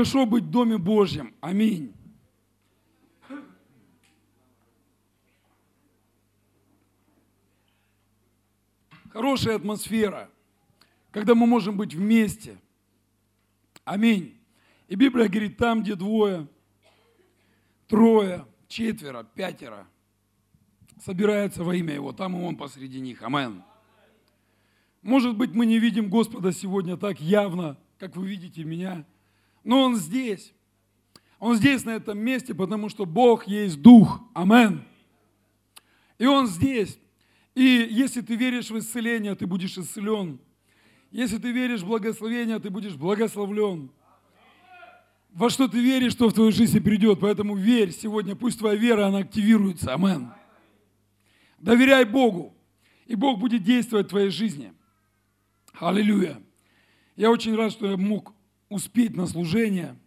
Хорошо быть в Доме Божьем. Аминь. Хорошая атмосфера, когда мы можем быть вместе. Аминь. И Библия говорит, там, где двое, трое, четверо, пятеро собираются во имя Его, там и Он посреди них. Аминь. Может быть, мы не видим Господа сегодня так явно, как вы видите меня, но Он здесь. Он здесь, на этом месте, потому что Бог есть Дух. Амен. И Он здесь. И если ты веришь в исцеление, ты будешь исцелен. Если ты веришь в благословение, ты будешь благословлен. Во что ты веришь, что в твою жизнь придет. Поэтому верь сегодня, пусть твоя вера, она активируется. Амен. Доверяй Богу, и Бог будет действовать в твоей жизни. Аллилуйя. Я очень рад, что я мог успеть на служение.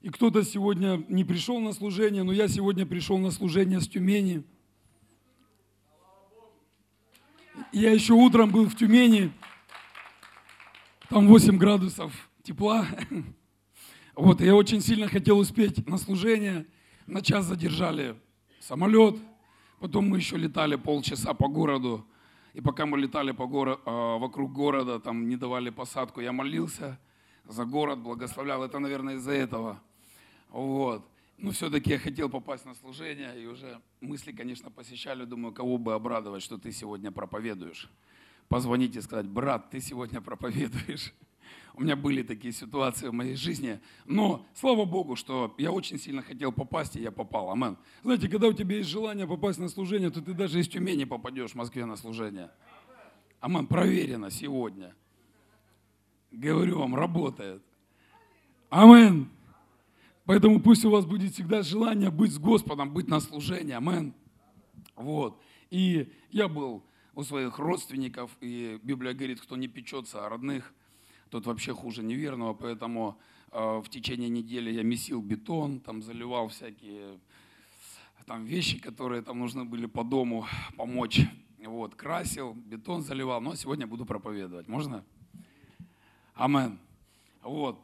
И кто-то сегодня не пришел на служение, но я сегодня пришел на служение с Тюмени. Я еще утром был в Тюмени. Там 8 градусов тепла. Вот, я очень сильно хотел успеть на служение. На час задержали самолет. Потом мы еще летали полчаса по городу. И пока мы летали по горо, э, вокруг города, там не давали посадку, я молился за город, благословлял. Это, наверное, из-за этого. Вот. Но все-таки я хотел попасть на служение, и уже мысли, конечно, посещали. Думаю, кого бы обрадовать, что ты сегодня проповедуешь. Позвонить и сказать, брат, ты сегодня проповедуешь. У меня были такие ситуации в моей жизни. Но, слава Богу, что я очень сильно хотел попасть, и я попал. Амен. Знаете, когда у тебя есть желание попасть на служение, то ты даже из Тюмени попадешь в Москве на служение. Амен, проверено сегодня. Говорю вам, работает. Амен. Поэтому пусть у вас будет всегда желание быть с Господом, быть на служении. Амен. Вот. И я был у своих родственников, и Библия говорит, кто не печется о родных – тот вообще хуже неверного, поэтому э, в течение недели я месил бетон, там заливал всякие там вещи, которые там нужны были по дому помочь. Вот, красил, бетон заливал, но сегодня буду проповедовать. Можно? Амен. Вот.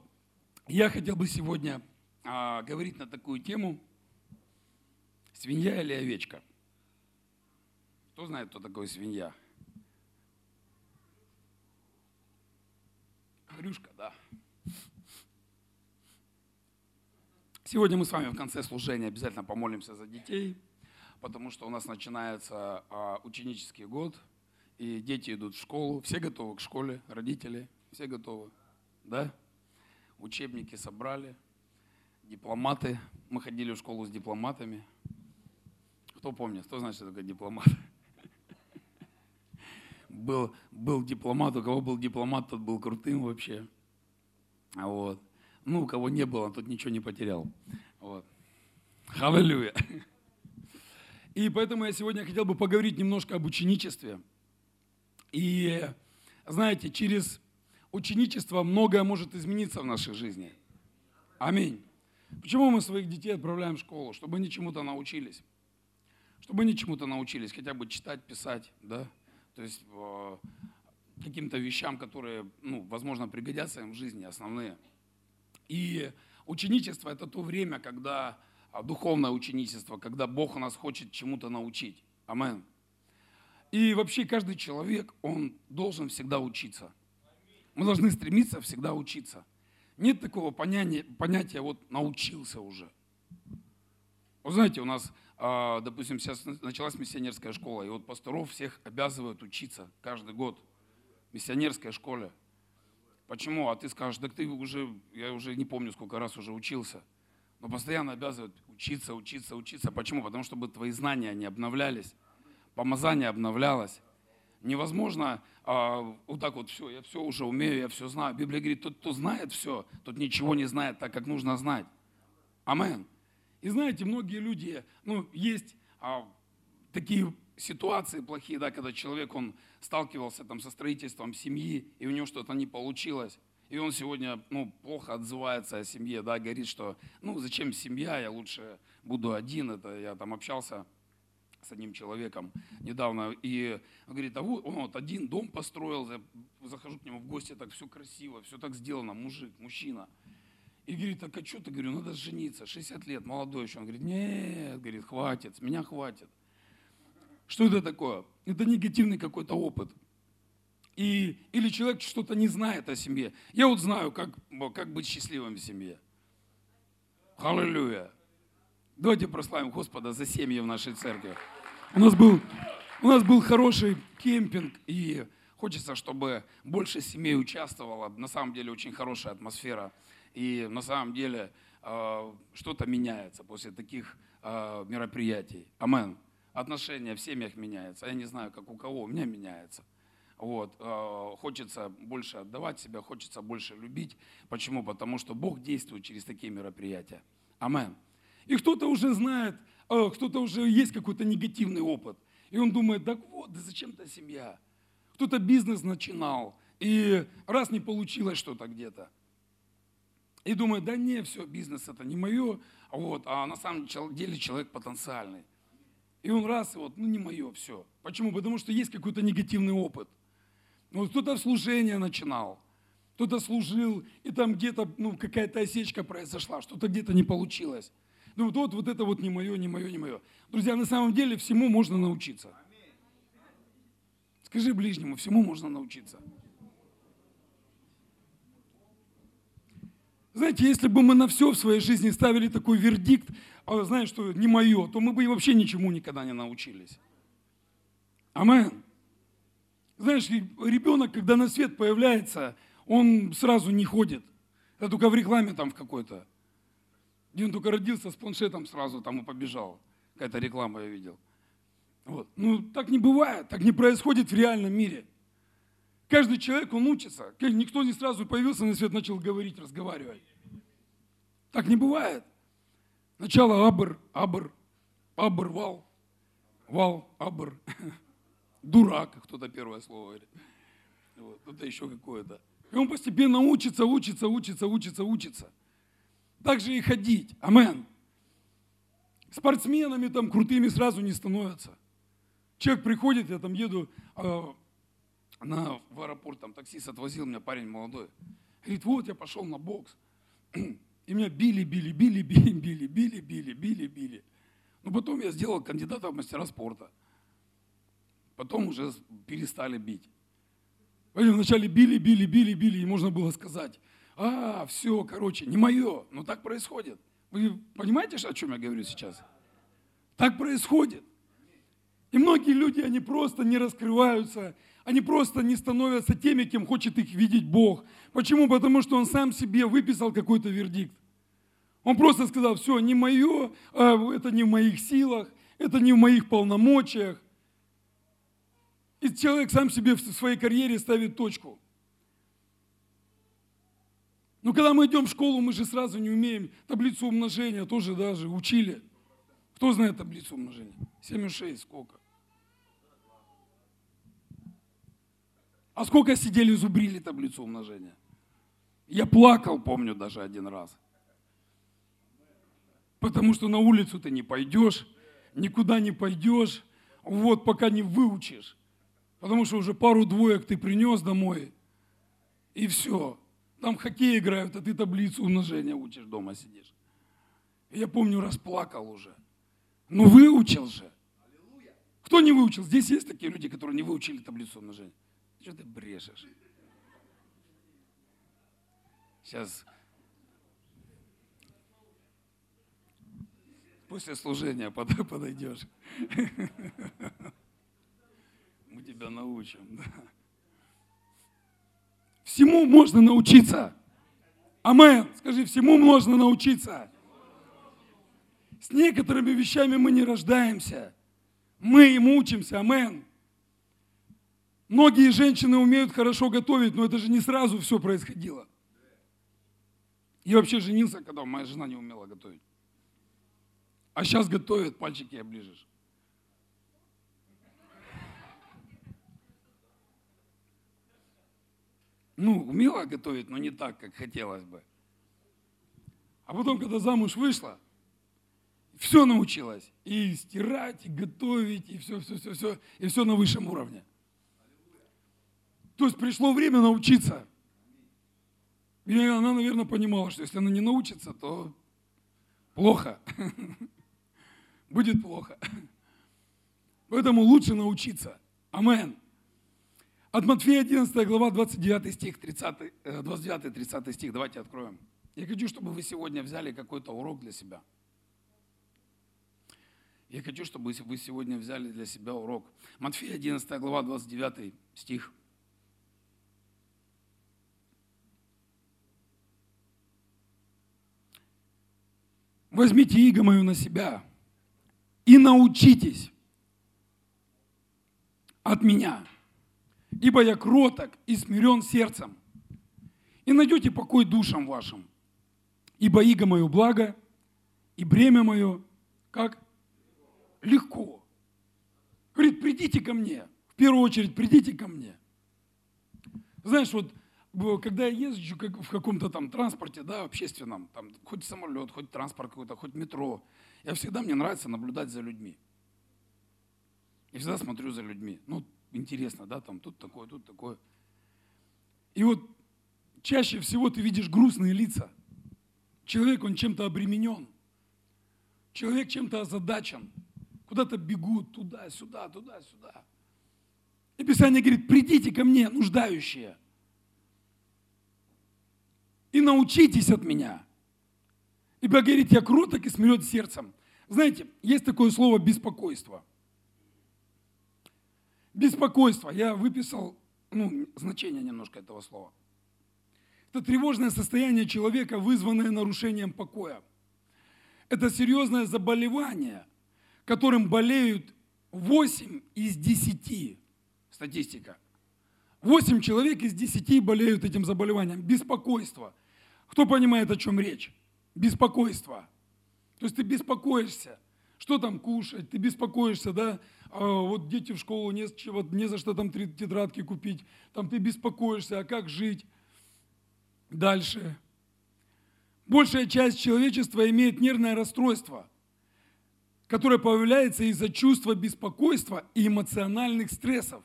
Я хотел бы сегодня а, говорить на такую тему свинья или овечка. Кто знает, кто такой свинья? Хрюшка, да. Сегодня мы с вами в конце служения обязательно помолимся за детей, потому что у нас начинается а, ученический год, и дети идут в школу. Все готовы к школе, родители, все готовы, да? Учебники собрали, дипломаты. Мы ходили в школу с дипломатами. Кто помнит, что такое дипломат? был, был дипломат, у кого был дипломат, тот был крутым вообще. Вот. Ну, у кого не было, тот ничего не потерял. Вот. Халлелуя. И поэтому я сегодня хотел бы поговорить немножко об ученичестве. И знаете, через ученичество многое может измениться в нашей жизни. Аминь. Почему мы своих детей отправляем в школу? Чтобы они чему-то научились. Чтобы они чему-то научились, хотя бы читать, писать, да? то есть э, каким-то вещам, которые, ну, возможно, пригодятся им в жизни, основные. И ученичество – это то время, когда а, духовное ученичество, когда Бог нас хочет чему-то научить. Амен. И вообще каждый человек, он должен всегда учиться. Мы должны стремиться всегда учиться. Нет такого понятия, понятия вот научился уже. Вы знаете, у нас а, допустим, сейчас началась миссионерская школа, и вот пасторов всех обязывают учиться каждый год в миссионерской школе. Почему? А ты скажешь, да ты уже, я уже не помню, сколько раз уже учился. Но постоянно обязывают учиться, учиться, учиться. Почему? Потому что чтобы твои знания не обновлялись, помазание обновлялось. Невозможно а, вот так вот все, я все уже умею, я все знаю. Библия говорит, тот, кто знает все, тот ничего не знает так, как нужно знать. Амин. И знаете, многие люди, ну, есть а, такие ситуации плохие, да, когда человек, он сталкивался там со строительством семьи, и у него что-то не получилось. И он сегодня, ну, плохо отзывается о семье, да, говорит, что, ну, зачем семья, я лучше буду один. Это я там общался с одним человеком недавно, и он говорит, а вот он вот один дом построил, захожу к нему в гости, так все красиво, все так сделано, мужик, мужчина. И говорит, так а что ты, говорю, надо жениться, 60 лет, молодой еще. Он говорит, нет, говорит, хватит, меня хватит. Что это такое? Это негативный какой-то опыт. И, или человек что-то не знает о семье. Я вот знаю, как, как быть счастливым в семье. Аллилуйя. Давайте прославим Господа за семьи в нашей церкви. У нас был, у нас был хороший кемпинг, и хочется, чтобы больше семей участвовало. На самом деле очень хорошая атмосфера. И на самом деле э, что-то меняется после таких э, мероприятий. Амен. Отношения в семьях меняются. Я не знаю, как у кого, у меня меняется. Вот. Э, хочется больше отдавать себя, хочется больше любить. Почему? Потому что Бог действует через такие мероприятия. Амен. И кто-то уже знает, э, кто-то уже есть какой-то негативный опыт. И он думает, так вот, да зачем-то семья. Кто-то бизнес начинал, и раз не получилось что-то где-то. И думает, да не, все, бизнес это не мое, вот, а на самом деле человек потенциальный. И он раз, вот, ну не мое, все. Почему? Потому что есть какой-то негативный опыт. Вот кто-то служение начинал, кто-то служил, и там где-то ну, какая-то осечка произошла, что-то где-то не получилось. Ну вот, вот, вот это вот не мое, не мое, не мое. Друзья, на самом деле всему можно научиться. Скажи ближнему, всему можно научиться. Знаете, если бы мы на все в своей жизни ставили такой вердикт, а, знаешь, что не мое, то мы бы и вообще ничему никогда не научились. Амен. Знаешь, ребенок, когда на свет появляется, он сразу не ходит. Это только в рекламе там в какой-то. И он только родился с планшетом сразу там и побежал. Какая-то реклама я видел. Вот. Ну, так не бывает, так не происходит в реальном мире. Каждый человек, он учится. Никто не сразу появился на свет, начал говорить, разговаривать. Так не бывает. Сначала абр, абр, абр, вал, вал, абр. Дурак, кто-то первое слово говорит. Вот, кто-то еще какое-то. И он постепенно учится, учится, учится, учится, учится. Так же и ходить. Амен. Спортсменами там крутыми сразу не становятся. Человек приходит, я там еду э, на, в аэропорт, там таксист отвозил меня, парень молодой. Говорит, вот я пошел на бокс. И меня били, били, били, били, били, били, били, били, били. Но потом я сделал кандидата в мастера спорта. Потом уже перестали бить. Вначале били, били, били, били, и можно было сказать, а, все, короче, не мое. Но так происходит. Вы понимаете, о чем я говорю сейчас? Так происходит. И многие люди, они просто не раскрываются, они просто не становятся теми, кем хочет их видеть Бог. Почему? Потому что он сам себе выписал какой-то вердикт. Он просто сказал, все, не мое, а это не в моих силах, это не в моих полномочиях. И человек сам себе в своей карьере ставит точку. Но когда мы идем в школу, мы же сразу не умеем таблицу умножения, тоже даже учили. Кто знает таблицу умножения? 7,6 сколько? А сколько сидели, зубрили таблицу умножения? Я плакал, помню, даже один раз. Потому что на улицу ты не пойдешь, никуда не пойдешь, вот пока не выучишь. Потому что уже пару двоек ты принес домой, и все. Там хоккей играют, а ты таблицу умножения учишь, дома сидишь. Я помню, расплакал уже. Ну выучил же. Кто не выучил? Здесь есть такие люди, которые не выучили таблицу умножения. Что ты брешешь? Сейчас после служения подойдешь. Мы тебя научим. Да. Всему можно научиться. Амен. Скажи, всему можно научиться. С некоторыми вещами мы не рождаемся. Мы им учимся. Амен. Многие женщины умеют хорошо готовить, но это же не сразу все происходило. Я вообще женился, когда моя жена не умела готовить. А сейчас готовит, пальчики оближешь. Ну, умела готовить, но не так, как хотелось бы. А потом, когда замуж вышла, все научилась. И стирать, и готовить, и все, все, все, все. И все на высшем уровне. То есть пришло время научиться. И она, наверное, понимала, что если она не научится, то плохо. Будет плохо. Поэтому лучше научиться. Амен. От Матфея 11 глава 29 стих, 30, 29-30 э, стих. Давайте откроем. Я хочу, чтобы вы сегодня взяли какой-то урок для себя. Я хочу, чтобы вы сегодня взяли для себя урок. Матфея 11 глава 29 стих. Возьмите иго мою на себя и научитесь от меня, ибо я кроток и смирен сердцем, и найдете покой душам вашим, ибо иго мое благо, и бремя мое, как? Легко. Говорит, придите ко мне. В первую очередь, придите ко мне. Знаешь, вот когда я езжу в каком-то там транспорте, да, общественном, там, хоть самолет, хоть транспорт какой-то, хоть метро, я всегда, мне нравится наблюдать за людьми. Я всегда смотрю за людьми. Ну, интересно, да, там тут такое, тут такое. И вот чаще всего ты видишь грустные лица. Человек, он чем-то обременен. Человек чем-то озадачен. Куда-то бегут туда-сюда, туда-сюда. И Писание говорит, придите ко мне, нуждающие – и научитесь от меня. Ибо, говорит, я круток и смирен сердцем. Знаете, есть такое слово беспокойство. Беспокойство. Я выписал ну, значение немножко этого слова. Это тревожное состояние человека, вызванное нарушением покоя. Это серьезное заболевание, которым болеют 8 из 10. Статистика. 8 человек из 10 болеют этим заболеванием. Беспокойство. Кто понимает, о чем речь? Беспокойство. То есть ты беспокоишься, что там кушать, ты беспокоишься, да, вот дети в школу не, чего, не за что там три тетрадки купить, там ты беспокоишься, а как жить дальше. Большая часть человечества имеет нервное расстройство, которое появляется из-за чувства беспокойства и эмоциональных стрессов.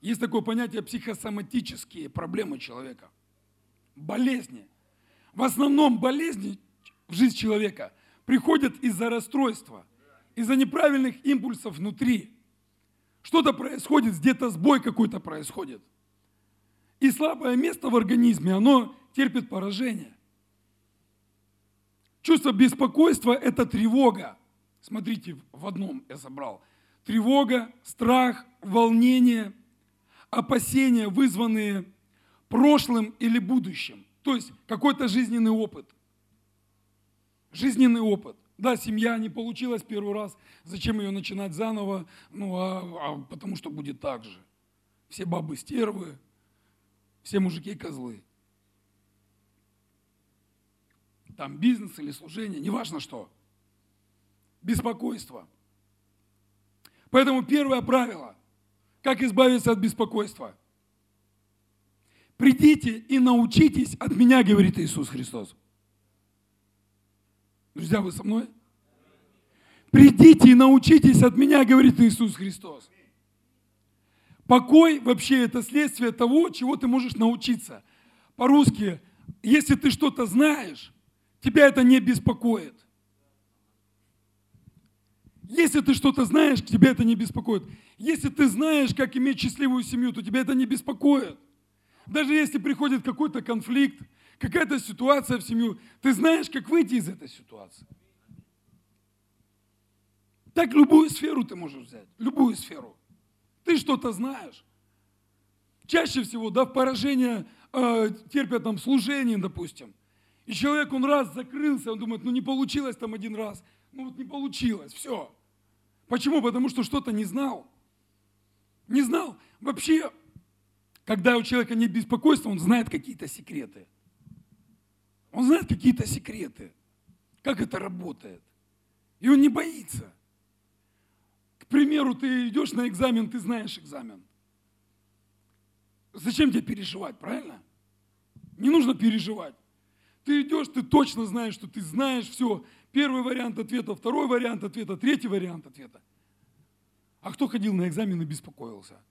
Есть такое понятие психосоматические проблемы человека, болезни. В основном болезни в жизнь человека приходят из-за расстройства, из-за неправильных импульсов внутри. Что-то происходит, где-то сбой какой-то происходит. И слабое место в организме, оно терпит поражение. Чувство беспокойства – это тревога. Смотрите, в одном я собрал. Тревога, страх, волнение, опасения, вызванные прошлым или будущим. То есть какой-то жизненный опыт. Жизненный опыт. Да, семья не получилась первый раз, зачем ее начинать заново? Ну, а, а потому что будет так же. Все бабы стервы, все мужики козлы. Там бизнес или служение, неважно что. Беспокойство. Поэтому первое правило, как избавиться от беспокойства – Придите и научитесь от меня, говорит Иисус Христос. Друзья, вы со мной? Придите и научитесь от меня, говорит Иисус Христос. Покой вообще это следствие того, чего ты можешь научиться. По-русски, если ты что-то знаешь, тебя это не беспокоит. Если ты что-то знаешь, тебя это не беспокоит. Если ты знаешь, как иметь счастливую семью, то тебя это не беспокоит. Даже если приходит какой-то конфликт, какая-то ситуация в семью, ты знаешь, как выйти из этой ситуации. Так любую сферу ты можешь взять, любую сферу. Ты что-то знаешь. Чаще всего, да, в поражение э, терпят там служение, допустим. И человек, он раз закрылся, он думает, ну не получилось там один раз. Ну вот не получилось, все. Почему? Потому что что-то не знал. Не знал. Вообще, когда у человека нет беспокойства, он знает какие-то секреты. Он знает какие-то секреты, как это работает. И он не боится. К примеру, ты идешь на экзамен, ты знаешь экзамен. Зачем тебе переживать, правильно? Не нужно переживать. Ты идешь, ты точно знаешь, что ты знаешь все. Первый вариант ответа, второй вариант ответа, третий вариант ответа. А кто ходил на экзамен и беспокоился?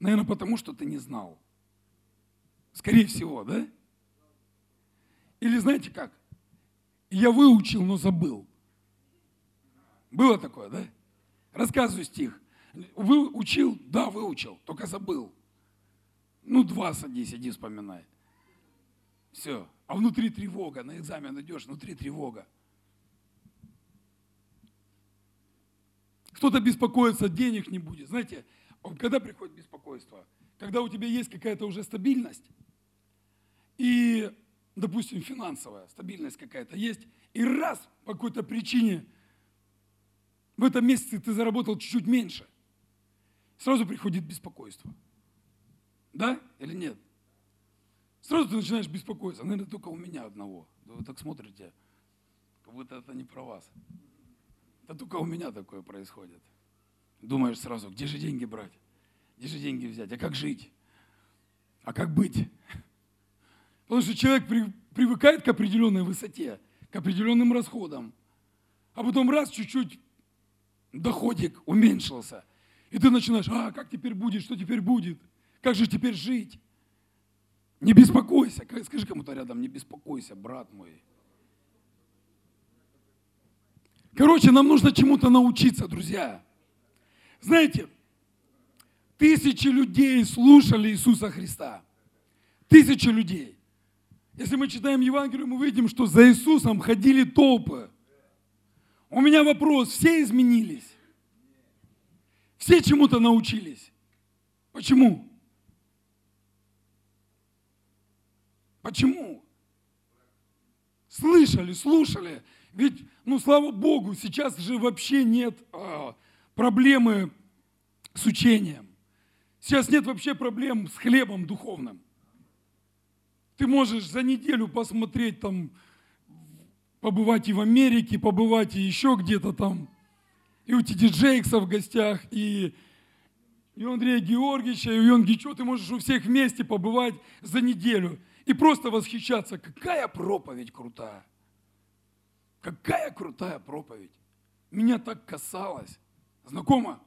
Наверное, потому что ты не знал. Скорее всего, да? Или знаете как? Я выучил, но забыл. Было такое, да? Рассказываю стих. Вы учил? Да, выучил, только забыл. Ну, два садись, иди вспоминай. Все. А внутри тревога, на экзамен идешь, внутри тревога. Кто-то беспокоится, денег не будет. Знаете, когда приходит беспокойство? Когда у тебя есть какая-то уже стабильность, и, допустим, финансовая стабильность какая-то есть, и раз по какой-то причине в этом месяце ты заработал чуть-чуть меньше, сразу приходит беспокойство. Да или нет? Сразу ты начинаешь беспокоиться. Наверное, только у меня одного. Вы так смотрите, как будто это не про вас. Это только у меня такое происходит. Думаешь сразу, где же деньги брать? Где же деньги взять? А как жить? А как быть? Потому что человек при, привыкает к определенной высоте, к определенным расходам. А потом раз чуть-чуть доходик уменьшился. И ты начинаешь, а как теперь будет, что теперь будет? Как же теперь жить? Не беспокойся. Скажи кому-то рядом, не беспокойся, брат мой. Короче, нам нужно чему-то научиться, друзья. Знаете, тысячи людей слушали Иисуса Христа. Тысячи людей. Если мы читаем Евангелие, мы видим, что за Иисусом ходили толпы. У меня вопрос, все изменились? Все чему-то научились? Почему? Почему? Слышали, слушали. Ведь, ну, слава Богу, сейчас же вообще нет а, проблемы с учением. Сейчас нет вообще проблем с хлебом духовным. Ты можешь за неделю посмотреть там, побывать и в Америке, побывать и еще где-то там. И у Тити Джейкса в гостях, и, и у Андрея Георгиевича, и у Йонгичо. Ты можешь у всех вместе побывать за неделю и просто восхищаться. Какая проповедь крутая! Какая крутая проповедь! Меня так касалось. Знакомо?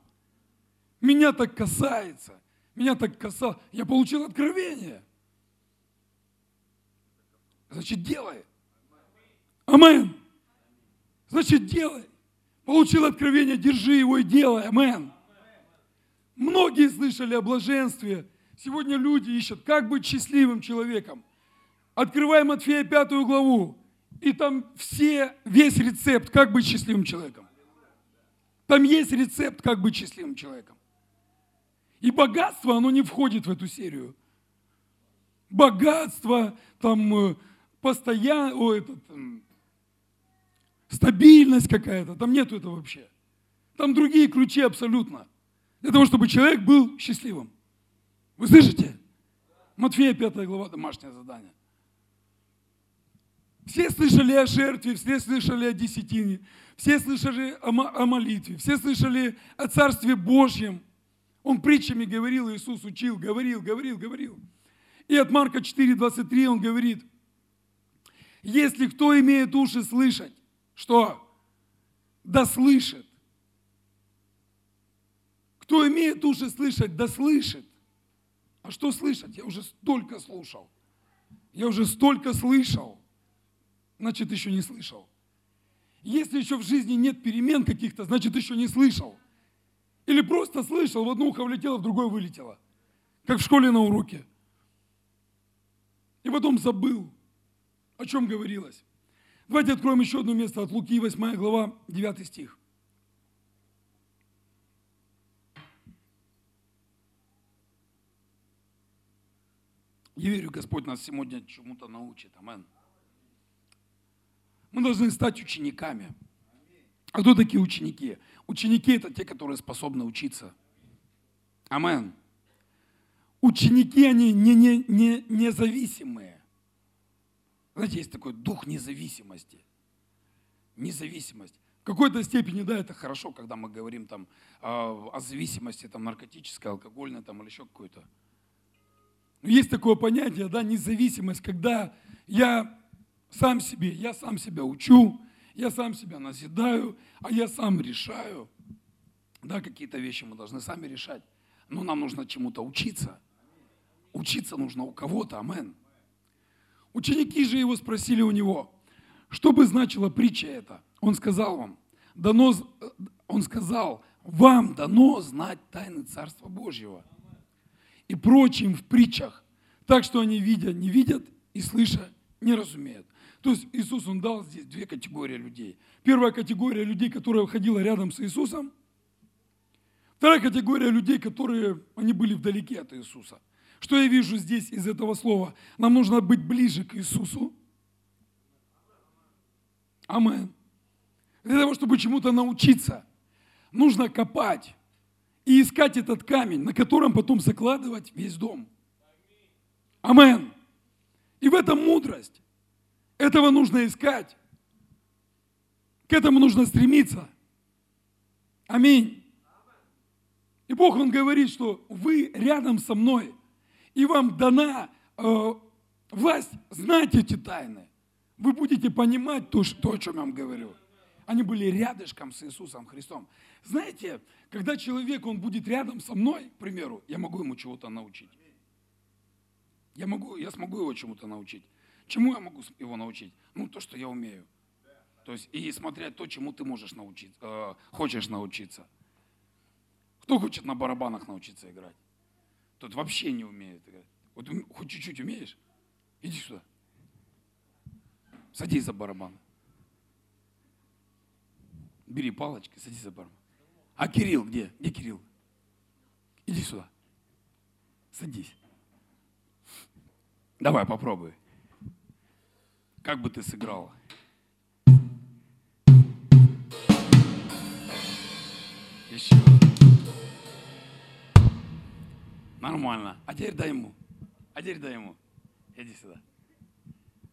Меня так касается. Меня так касалось. Я получил откровение. Значит, делай. Амен. Значит, делай. Получил откровение, держи его и делай. Амен. Многие слышали о блаженстве. Сегодня люди ищут, как быть счастливым человеком. Открываем Матфея пятую главу, и там все, весь рецепт, как быть счастливым человеком. Там есть рецепт, как быть счастливым человеком. И богатство, оно не входит в эту серию. Богатство, там, э, постоянно, о, этот, стабильность какая-то, там нету этого вообще. Там другие ключи абсолютно. Для того, чтобы человек был счастливым. Вы слышите? Матфея 5 глава, домашнее задание. Все слышали о жертве, все слышали о десятине, все слышали о, о молитве, все слышали о Царстве Божьем. Он притчами говорил, Иисус учил, говорил, говорил, говорил. И от Марка 4,23 он говорит, если кто имеет уши слышать, что? Да слышит. Кто имеет уши слышать, да слышит. А что слышать? Я уже столько слушал. Я уже столько слышал значит, еще не слышал. Если еще в жизни нет перемен каких-то, значит, еще не слышал. Или просто слышал, в одно ухо влетело, в другое вылетело. Как в школе на уроке. И потом забыл, о чем говорилось. Давайте откроем еще одно место от Луки, 8 глава, 9 стих. Я верю, Господь нас сегодня чему-то научит. Аминь. Мы должны стать учениками. А кто такие ученики? Ученики это те, которые способны учиться. Амен. Ученики, они не, не, не, независимые. Знаете, есть такой дух независимости. Независимость. В какой-то степени, да, это хорошо, когда мы говорим там о, о зависимости там, наркотической, алкогольной там, или еще какой-то. есть такое понятие, да, независимость, когда я сам себе, я сам себя учу, я сам себя назидаю, а я сам решаю. Да, какие-то вещи мы должны сами решать. Но нам нужно чему-то учиться. учиться нужно у кого-то, амен. Ученики же его спросили у него, что бы значила притча эта? Он сказал вам, дано, он сказал, вам дано знать тайны Царства Божьего. И прочим в притчах, так что они видя, не видят, и слыша, не разумеют. То есть Иисус, Он дал здесь две категории людей. Первая категория людей, которая ходила рядом с Иисусом. Вторая категория людей, которые, они были вдалеке от Иисуса. Что я вижу здесь из этого слова? Нам нужно быть ближе к Иисусу. Амен. Для того, чтобы чему-то научиться, нужно копать и искать этот камень, на котором потом закладывать весь дом. Амен. И в этом мудрость. Этого нужно искать. К этому нужно стремиться. Аминь. И Бог, Он говорит, что вы рядом со мной, и вам дана э, власть знать эти тайны. Вы будете понимать то, что, о чем я вам говорю. Они были рядышком с Иисусом Христом. Знаете, когда человек, он будет рядом со мной, к примеру, я могу ему чего-то научить. Я, могу, я смогу его чему-то научить. Чему я могу его научить? Ну, то, что я умею. То есть, и смотря то, чему ты можешь научиться, э, хочешь научиться. Кто хочет на барабанах научиться играть? Тот вообще не умеет. Вот хоть чуть-чуть умеешь? Иди сюда. Садись за барабан. Бери палочки, садись за барабан. А Кирилл где? Где Кирилл? Иди сюда. Садись. Давай, попробуй. Как бы ты сыграл? Еще. Нормально. А теперь дай ему. А теперь дай ему. Иди сюда.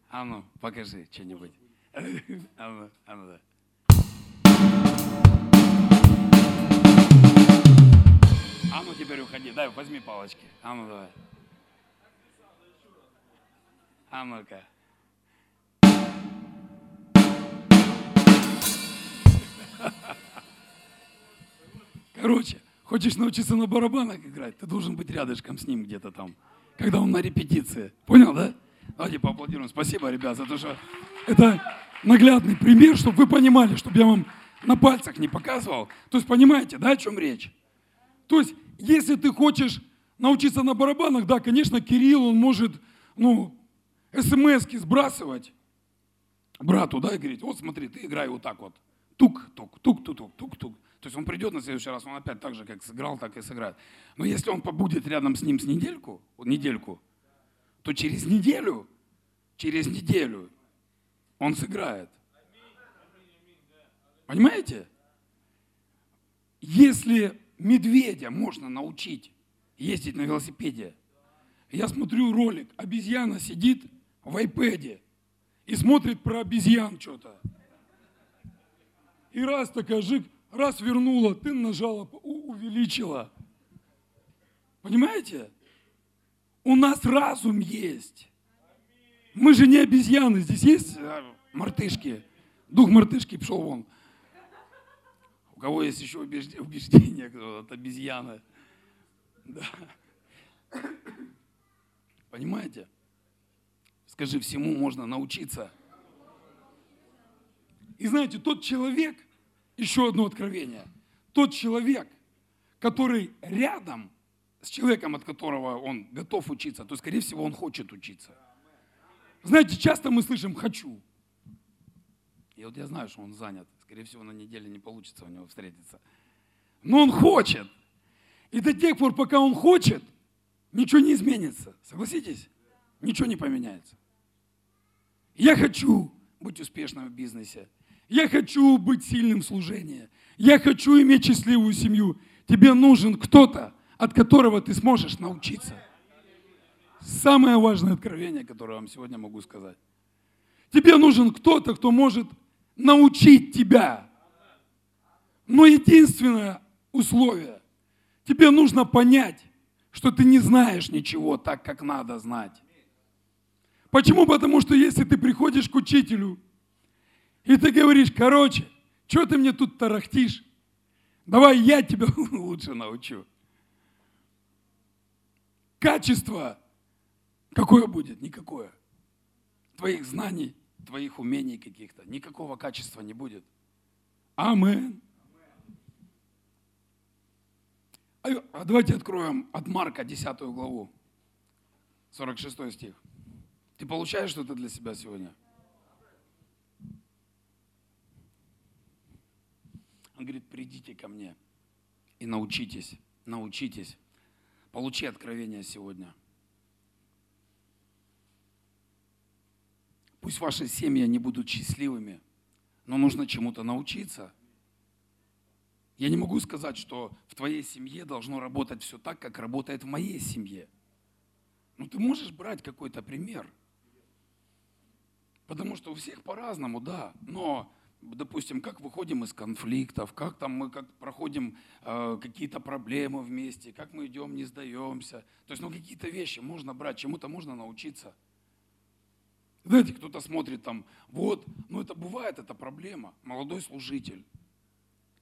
А ну, покажи что-нибудь. А ну, а ну, да. А ну теперь уходи. Дай, возьми палочки. А ну давай. А ну-ка. Короче, хочешь научиться на барабанах играть, ты должен быть рядышком с ним где-то там, когда он на репетиции. Понял, да? Давайте поаплодируем. Спасибо, ребят, за то, что это наглядный пример, чтобы вы понимали, чтобы я вам на пальцах не показывал. То есть понимаете, да, о чем речь? То есть, если ты хочешь научиться на барабанах, да, конечно, Кирилл, он может, ну, смс сбрасывать брату, да, и говорить, вот смотри, ты играй вот так вот. Тук, тук, тук, То есть он придет на следующий раз, он опять так же, как сыграл, так и сыграет. Но если он побудет рядом с ним с недельку, недельку, то через неделю, через неделю он сыграет. Понимаете? Если медведя можно научить ездить на велосипеде, я смотрю ролик, обезьяна сидит в айпэде и смотрит про обезьян что-то. И раз такая жик, раз вернула, ты нажала, увеличила. Понимаете? У нас разум есть. Мы же не обезьяны. Здесь есть а, мартышки. Дух мартышки пошел вон. У кого есть еще убеждение, кто от обезьяны. Да. Понимаете? Скажи, всему можно научиться. И знаете, тот человек, еще одно откровение, тот человек, который рядом с человеком, от которого он готов учиться, то, скорее всего, он хочет учиться. Знаете, часто мы слышим «хочу». И вот я знаю, что он занят. Скорее всего, на неделе не получится у него встретиться. Но он хочет. И до тех пор, пока он хочет, ничего не изменится. Согласитесь? Ничего не поменяется. Я хочу быть успешным в бизнесе. Я хочу быть сильным в служении. Я хочу иметь счастливую семью. Тебе нужен кто-то, от которого ты сможешь научиться. Самое важное откровение, которое я вам сегодня могу сказать. Тебе нужен кто-то, кто может научить тебя. Но единственное условие, тебе нужно понять, что ты не знаешь ничего так, как надо знать. Почему? Потому что если ты приходишь к учителю, и ты говоришь, короче, что ты мне тут тарахтишь? Давай я тебя лучше научу. Качество Какое будет? Никакое. Твоих знаний, твоих умений каких-то. Никакого качества не будет. Амин. А, а давайте откроем от Марка 10 главу, 46 стих. Ты получаешь что-то для себя сегодня? Говорит, придите ко мне и научитесь, научитесь. Получи откровение сегодня. Пусть ваши семьи не будут счастливыми, но нужно чему-то научиться. Я не могу сказать, что в твоей семье должно работать все так, как работает в моей семье. Ну ты можешь брать какой-то пример. Потому что у всех по-разному, да. Но допустим, как выходим из конфликтов, как там мы как проходим э, какие-то проблемы вместе, как мы идем, не сдаемся. То есть, ну, какие-то вещи можно брать, чему-то можно научиться. Знаете, кто-то смотрит там, вот, ну это бывает, это проблема. Молодой служитель,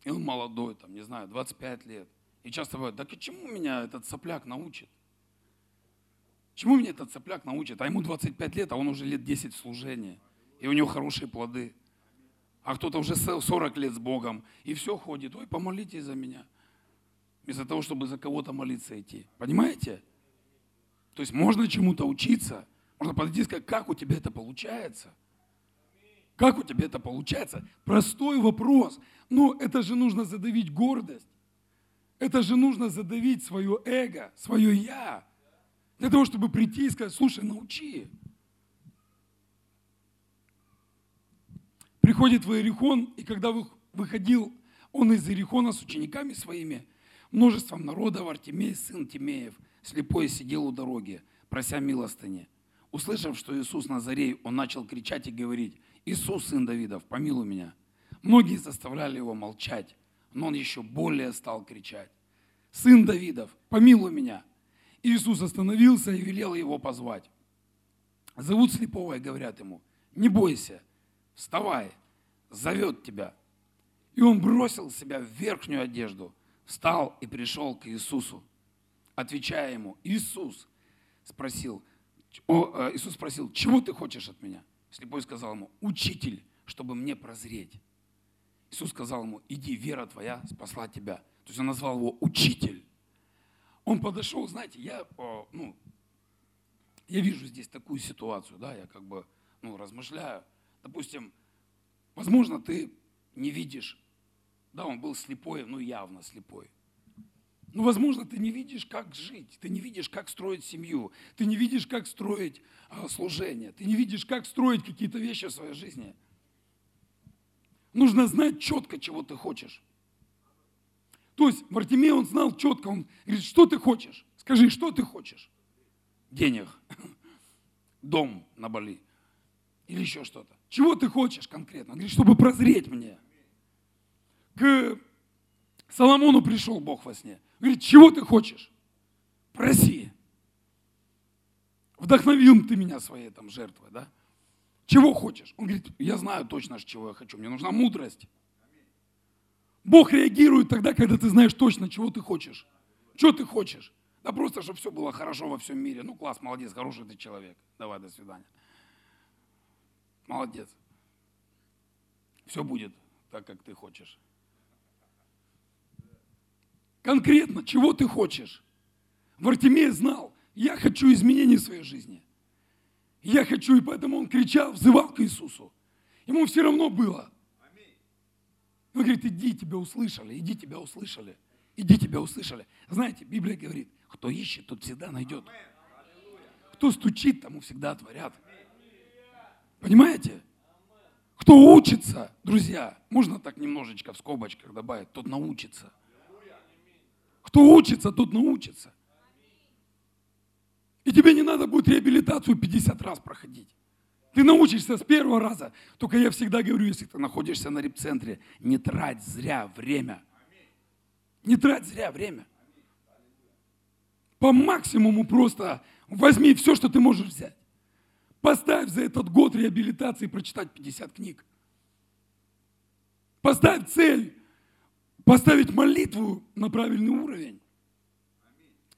и он молодой, там, не знаю, 25 лет. И часто бывает, да к чему меня этот сопляк научит? Чему меня этот сопляк научит? А ему 25 лет, а он уже лет 10 в служении. И у него хорошие плоды а кто-то уже 40 лет с Богом, и все ходит, ой, помолитесь за меня. Вместо того, чтобы за кого-то молиться идти. Понимаете? То есть можно чему-то учиться, можно подойти и сказать, как у тебя это получается? Как у тебя это получается? Простой вопрос. Но это же нужно задавить гордость. Это же нужно задавить свое эго, свое я. Для того, чтобы прийти и сказать, слушай, научи. Приходит в Иерихон, и когда выходил он из Иерихона с учениками своими, множеством народа, Артемей, сын Тимеев, слепой сидел у дороги, прося милостыни. Услышав, что Иисус Назарей, он начал кричать и говорить, «Иисус, сын Давидов, помилуй меня». Многие заставляли его молчать, но он еще более стал кричать, «Сын Давидов, помилуй меня». Иисус остановился и велел его позвать. Зовут слепого и говорят ему, «Не бойся, вставай, зовет тебя. И он бросил себя в верхнюю одежду, встал и пришел к Иисусу. Отвечая ему, Иисус спросил, о, э, Иисус спросил, чего ты хочешь от меня? Слепой сказал ему, учитель, чтобы мне прозреть. Иисус сказал ему, иди, вера твоя спасла тебя. То есть он назвал его учитель. Он подошел, знаете, я, ну, я вижу здесь такую ситуацию, да, я как бы, ну, размышляю. Допустим, возможно, ты не видишь, да, он был слепой, ну явно слепой. Ну, возможно, ты не видишь, как жить, ты не видишь, как строить семью, ты не видишь, как строить а, служение, ты не видишь, как строить какие-то вещи в своей жизни. Нужно знать четко, чего ты хочешь. То есть Мартимей, он знал четко, он говорит, что ты хочешь? Скажи, что ты хочешь? Денег, дом на Бали или еще что-то. Чего ты хочешь конкретно? Он говорит, чтобы прозреть мне. К Соломону пришел Бог во сне. Говорит, чего ты хочешь? Проси. Вдохновил ты меня своей там жертвой, да? Чего хочешь? Он говорит, я знаю точно, чего я хочу. Мне нужна мудрость. Бог реагирует тогда, когда ты знаешь точно, чего ты хочешь. Что ты хочешь? Да просто, чтобы все было хорошо во всем мире. Ну, класс, молодец, хороший ты человек. Давай, до свидания. Молодец. Все будет так, как ты хочешь. Конкретно, чего ты хочешь? Вартимей знал, я хочу изменений в своей жизни. Я хочу, и поэтому он кричал, взывал к Иисусу. Ему все равно было. Он говорит, иди, тебя услышали, иди, тебя услышали, иди, тебя услышали. Знаете, Библия говорит, кто ищет, тот всегда найдет. Кто стучит, тому всегда отворят. Понимаете? Кто учится, друзья, можно так немножечко в скобочках добавить, тот научится. Кто учится, тот научится. И тебе не надо будет реабилитацию 50 раз проходить. Ты научишься с первого раза. Только я всегда говорю, если ты находишься на репцентре, не трать зря время. Не трать зря время. По максимуму просто возьми все, что ты можешь взять. Поставь за этот год реабилитации прочитать 50 книг. Поставь цель, поставить молитву на правильный уровень.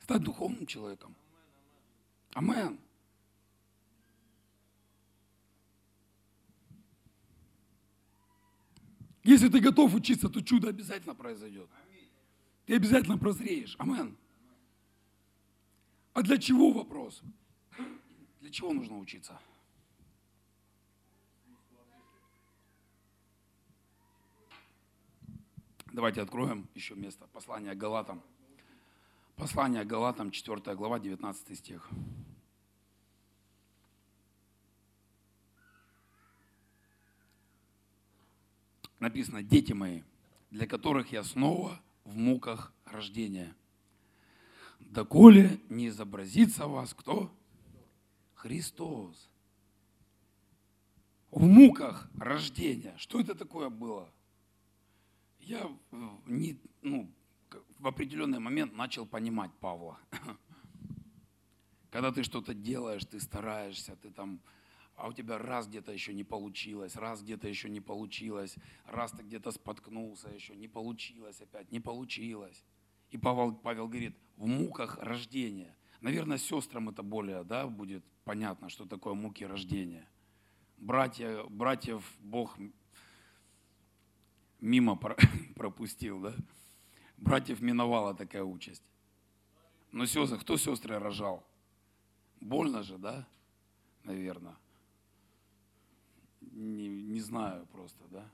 Стать духовным человеком. Амен. Если ты готов учиться, то чудо обязательно произойдет. Ты обязательно прозреешь. Амен. А для чего вопрос? Для чего нужно учиться? Давайте откроем еще место. Послание Галатам. Послание Галатам, 4 глава, 19 стих. Написано, дети мои, для которых я снова в муках рождения. Доколе не изобразится вас кто? Христос. В муках рождения. Что это такое было? Я не, ну, в определенный момент начал понимать Павла. Когда ты что-то делаешь, ты стараешься, ты там, а у тебя раз где-то еще не получилось, раз где-то еще не получилось, раз ты где-то споткнулся еще, не получилось опять, не получилось. И Павел, Павел говорит, в муках рождения. Наверное, сестрам это более да, будет понятно, что такое муки рождения. Братья, братьев Бог мимо пропустил, да? Братьев миновала такая участь. Но сестры, кто сестры рожал? Больно же, да? Наверное. Не, не знаю просто, да?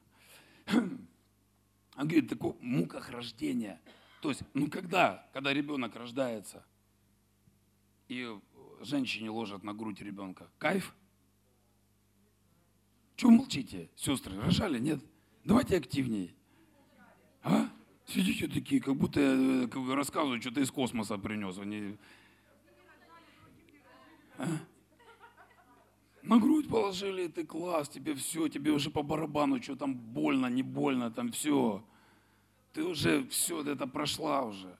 Он говорит, такой муках рождения. То есть, ну когда, когда ребенок рождается, и женщине ложат на грудь ребенка, кайф? Чего молчите, сестры, рожали, нет? Давайте активнее. А? Сидите такие, как будто я бы рассказываю, что-то из космоса принес. Они... А? На грудь положили, ты класс, тебе все, тебе уже по барабану, что там больно, не больно, там все. Ты уже все, это прошла уже.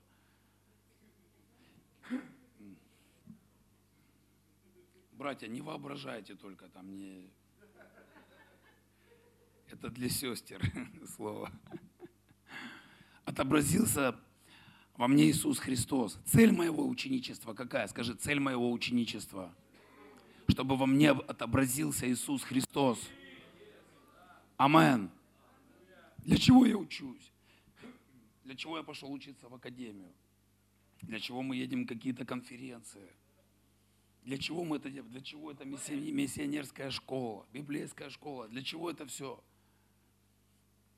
Братья, не воображайте только там, не... Это для сестер слово. Отобразился во мне Иисус Христос. Цель моего ученичества какая? Скажи, цель моего ученичества. Чтобы во мне отобразился Иисус Христос. Амен. Для чего я учусь? Для чего я пошел учиться в академию? Для чего мы едем какие-то конференции? Для чего мы это делаем? Для чего это миссионерская школа, библейская школа? Для чего это все?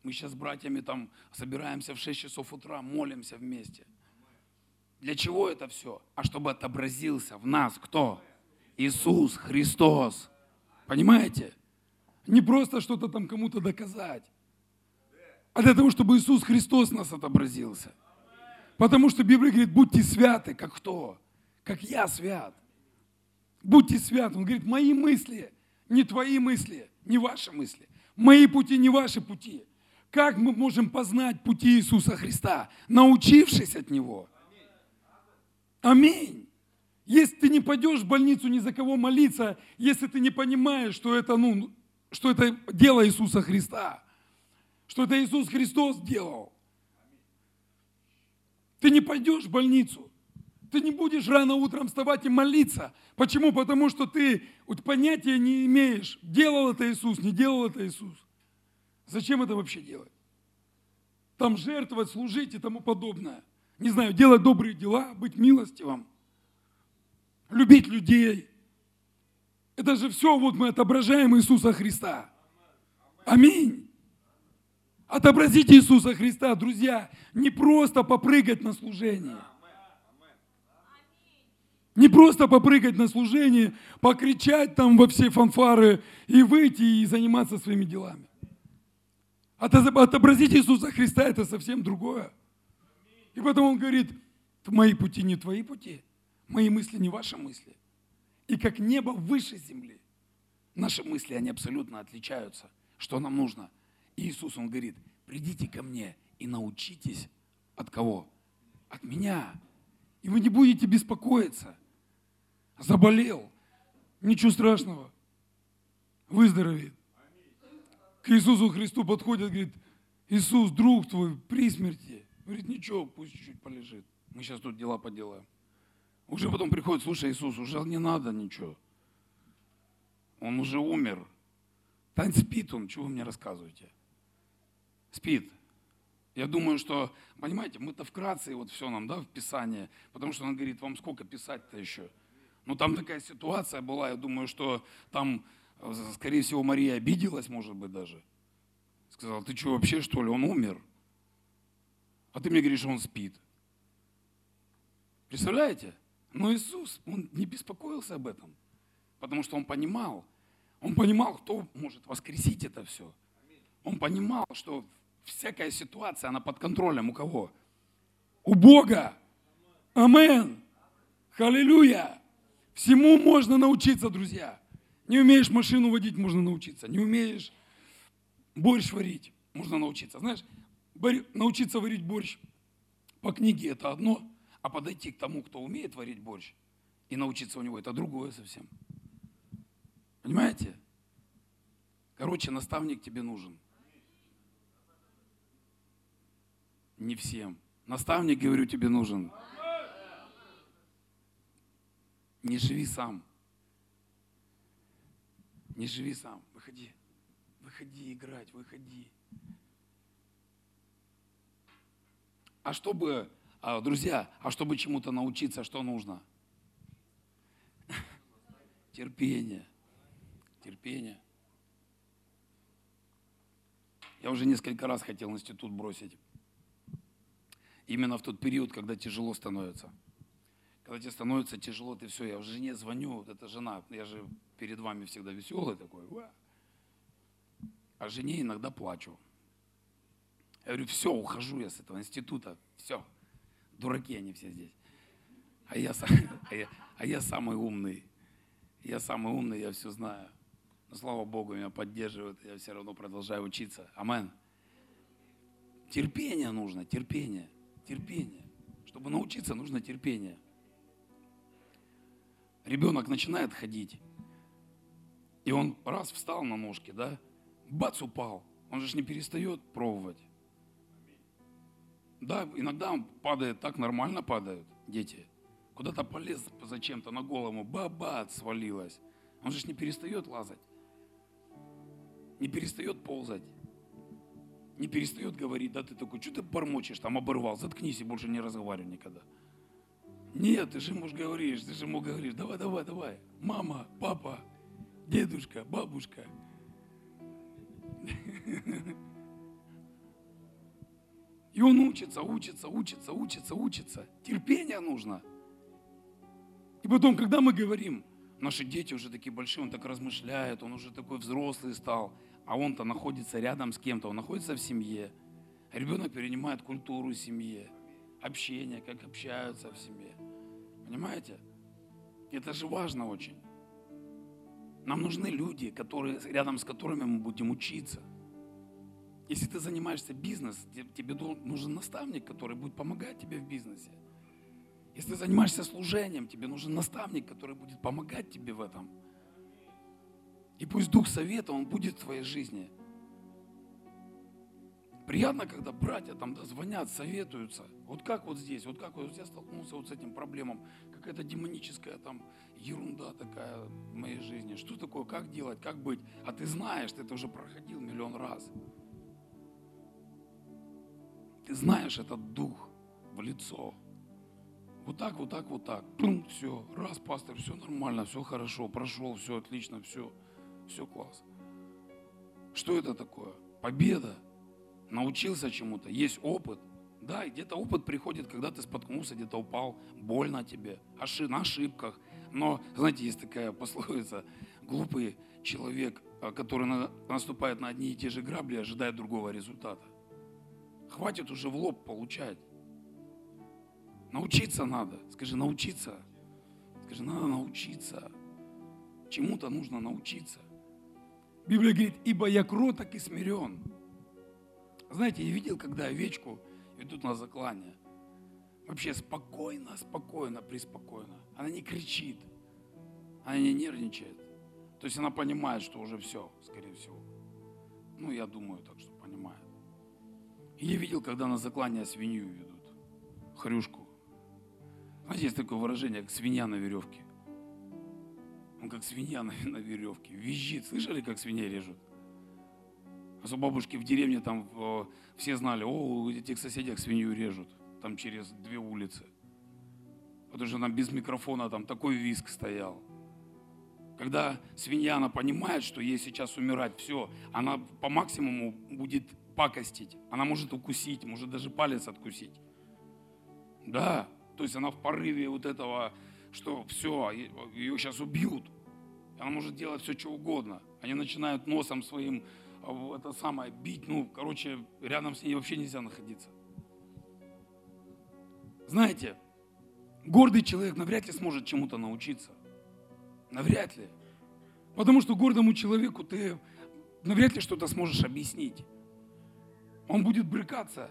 Мы сейчас с братьями там собираемся в 6 часов утра, молимся вместе. Для чего это все? А чтобы отобразился в нас кто? Иисус Христос. Понимаете? Не просто что-то там кому-то доказать, а для того, чтобы Иисус Христос нас отобразился. Потому что Библия говорит, будьте святы, как кто? Как я свят. Будьте святы. Он говорит, мои мысли, не твои мысли, не ваши мысли. Мои пути, не ваши пути. Как мы можем познать пути Иисуса Христа, научившись от Него? Аминь. Если ты не пойдешь в больницу ни за кого молиться, если ты не понимаешь, что это, ну, что это дело Иисуса Христа, что это Иисус Христос делал, ты не пойдешь в больницу. Ты не будешь рано утром вставать и молиться. Почему? Потому что ты вот понятия не имеешь, делал это Иисус, не делал это Иисус. Зачем это вообще делать? Там жертвовать, служить и тому подобное. Не знаю, делать добрые дела, быть милостивым, любить людей. Это же все вот мы отображаем Иисуса Христа. Аминь. Отобразить Иисуса Христа, друзья, не просто попрыгать на служение. Не просто попрыгать на служение, покричать там во все фанфары и выйти и заниматься своими делами. Отобразить Иисуса Христа – это совсем другое. И потом он говорит, мои пути не твои пути, мои мысли не ваши мысли. И как небо выше земли, наши мысли, они абсолютно отличаются. Что нам нужно? И Иисус, Он говорит, придите ко мне и научитесь от кого? От меня. И вы не будете беспокоиться. Заболел. Ничего страшного. Выздоровеет к Иисусу Христу подходит, говорит, Иисус, друг твой, при смерти. Говорит, ничего, пусть чуть-чуть полежит. Мы сейчас тут дела поделаем. Уже потом приходит, слушай, Иисус, уже не надо ничего. Он уже умер. Тань спит он, чего вы мне рассказываете? Спит. Я думаю, что, понимаете, мы-то вкратце вот все нам, да, в Писании, потому что он говорит, вам сколько писать-то еще? Ну, там такая ситуация была, я думаю, что там, э, скорее всего, Мария обиделась, может быть, даже. Сказала, ты что, вообще, что ли, он умер? А ты мне говоришь, он спит. Представляете? Но Иисус, он не беспокоился об этом, потому что он понимал, он понимал, кто может воскресить это все. Он понимал, что всякая ситуация, она под контролем у кого? У Бога. Амен. Халилюя. Всему можно научиться, друзья. Не умеешь машину водить, можно научиться. Не умеешь борщ варить, можно научиться. Знаешь, научиться варить борщ по книге это одно, а подойти к тому, кто умеет варить борщ, и научиться у него, это другое совсем. Понимаете? Короче, наставник тебе нужен. Не всем. Наставник, говорю, тебе нужен. Не живи сам. Не живи сам. Выходи. Выходи играть, выходи. А чтобы, а, друзья, а чтобы чему-то научиться, что нужно? Терпение. Терпение. Я уже несколько раз хотел институт бросить. Именно в тот период, когда тяжело становится. Когда тебе становится тяжело, ты все, я уже жене звоню, вот эта жена, я же перед вами всегда веселый такой. А жене иногда плачу. Я говорю, все, ухожу я с этого института, все. Дураки они все здесь. А я, а я, а я самый умный. Я самый умный, я все знаю. Но слава Богу, меня поддерживают, я все равно продолжаю учиться. Амен. Терпение нужно, терпение, терпение. Чтобы научиться, нужно терпение. Ребенок начинает ходить, и он раз встал на ножки, да, бац, упал. Он же не перестает пробовать. Да, иногда он падает, так нормально падают дети. Куда-то полез зачем-то на голову, баба свалилась. Он же не перестает лазать. Не перестает ползать. Не перестает говорить, да ты такой, что ты бормочешь, там оборвал, заткнись и больше не разговаривай никогда. Нет, ты же ему говоришь, ты же ему говоришь, давай, давай, давай, мама, папа, дедушка, бабушка. И он учится, учится, учится, учится, учится. Терпение нужно. И потом, когда мы говорим, наши дети уже такие большие, он так размышляет, он уже такой взрослый стал, а он-то находится рядом с кем-то, он находится в семье. Ребенок перенимает культуру семьи, общение, как общаются в семье. Понимаете? Это же важно очень. Нам нужны люди, которые, рядом с которыми мы будем учиться – если ты занимаешься бизнесом, тебе нужен наставник, который будет помогать тебе в бизнесе. Если ты занимаешься служением, тебе нужен наставник, который будет помогать тебе в этом. И пусть Дух Совета, Он будет в твоей жизни. Приятно, когда братья там звонят, советуются. Вот как вот здесь, вот как вот я столкнулся вот с этим проблемом. Какая-то демоническая там ерунда такая в моей жизни. Что такое, как делать, как быть? А ты знаешь, ты это уже проходил миллион раз. Ты знаешь этот дух в лицо. Вот так, вот так, вот так. Пум, все, раз, пастор, все нормально, все хорошо, прошел, все отлично, все, все класс. Что это такое? Победа. Научился чему-то, есть опыт. Да, где-то опыт приходит, когда ты споткнулся, где-то упал, больно тебе, ошиб, на ошибках. Но, знаете, есть такая пословица, глупый человек, а, который наступает на одни и те же грабли, ожидает другого результата. Хватит уже в лоб получать. Научиться надо. Скажи, научиться. Скажи, надо научиться. Чему-то нужно научиться. Библия говорит, ибо я кроток и смирен. Знаете, я видел, когда овечку ведут на заклание. Вообще спокойно, спокойно, приспокойно. Она не кричит. Она не нервничает. То есть она понимает, что уже все, скорее всего. Ну, я думаю так, что понимает. Я видел, когда на заклание свинью ведут, хрюшку. Знаете, есть такое выражение, как свинья на веревке. Он как свинья на, на веревке, визжит. Слышали, как свинья режут? У бабушки в деревне там э, все знали, о, у этих соседях свинью режут, там через две улицы. Потому что там без микрофона там такой виск стоял. Когда свинья, она понимает, что ей сейчас умирать, все, она по максимуму будет пакостить. Она может укусить, может даже палец откусить. Да, то есть она в порыве вот этого, что все, ее сейчас убьют. Она может делать все, что угодно. Они начинают носом своим это самое бить. Ну, короче, рядом с ней вообще нельзя находиться. Знаете, гордый человек навряд ли сможет чему-то научиться. Навряд ли. Потому что гордому человеку ты навряд ли что-то сможешь объяснить. Он будет брыкаться.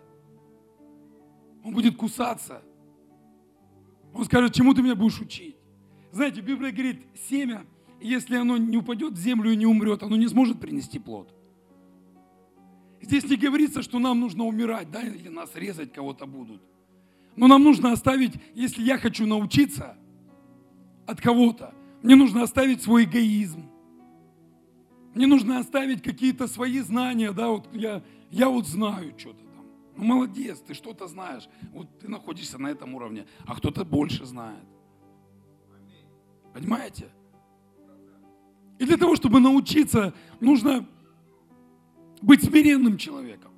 Он будет кусаться. Он скажет, чему ты меня будешь учить? Знаете, Библия говорит, семя, если оно не упадет в землю и не умрет, оно не сможет принести плод. Здесь не говорится, что нам нужно умирать, да, или нас резать кого-то будут. Но нам нужно оставить, если я хочу научиться от кого-то, мне нужно оставить свой эгоизм. Мне нужно оставить какие-то свои знания, да, вот я, я вот знаю что-то там. Ну, молодец, ты что-то знаешь. Вот ты находишься на этом уровне, а кто-то больше знает. Понимаете? И для того, чтобы научиться, нужно быть смиренным человеком.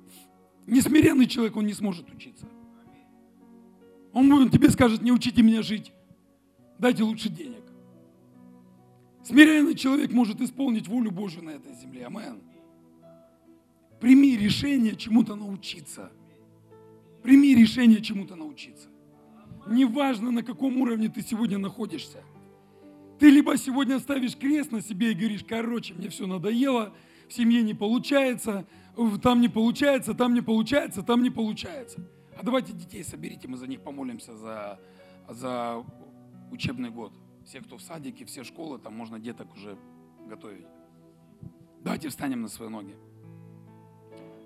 Несмиренный человек, он не сможет учиться. Он, он тебе скажет, не учите меня жить, дайте лучше денег. Смиренный человек может исполнить волю Божью на этой земле. Амен. Прими решение чему-то научиться. Прими решение чему-то научиться. Неважно, на каком уровне ты сегодня находишься. Ты либо сегодня ставишь крест на себе и говоришь, короче, мне все надоело, в семье не получается, там не получается, там не получается, там не получается. А давайте детей соберите, мы за них помолимся за, за учебный год. Все, кто в садике, все школы, там можно деток уже готовить. Давайте встанем на свои ноги.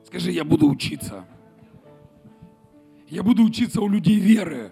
Скажи, я буду учиться. Я буду учиться у людей веры.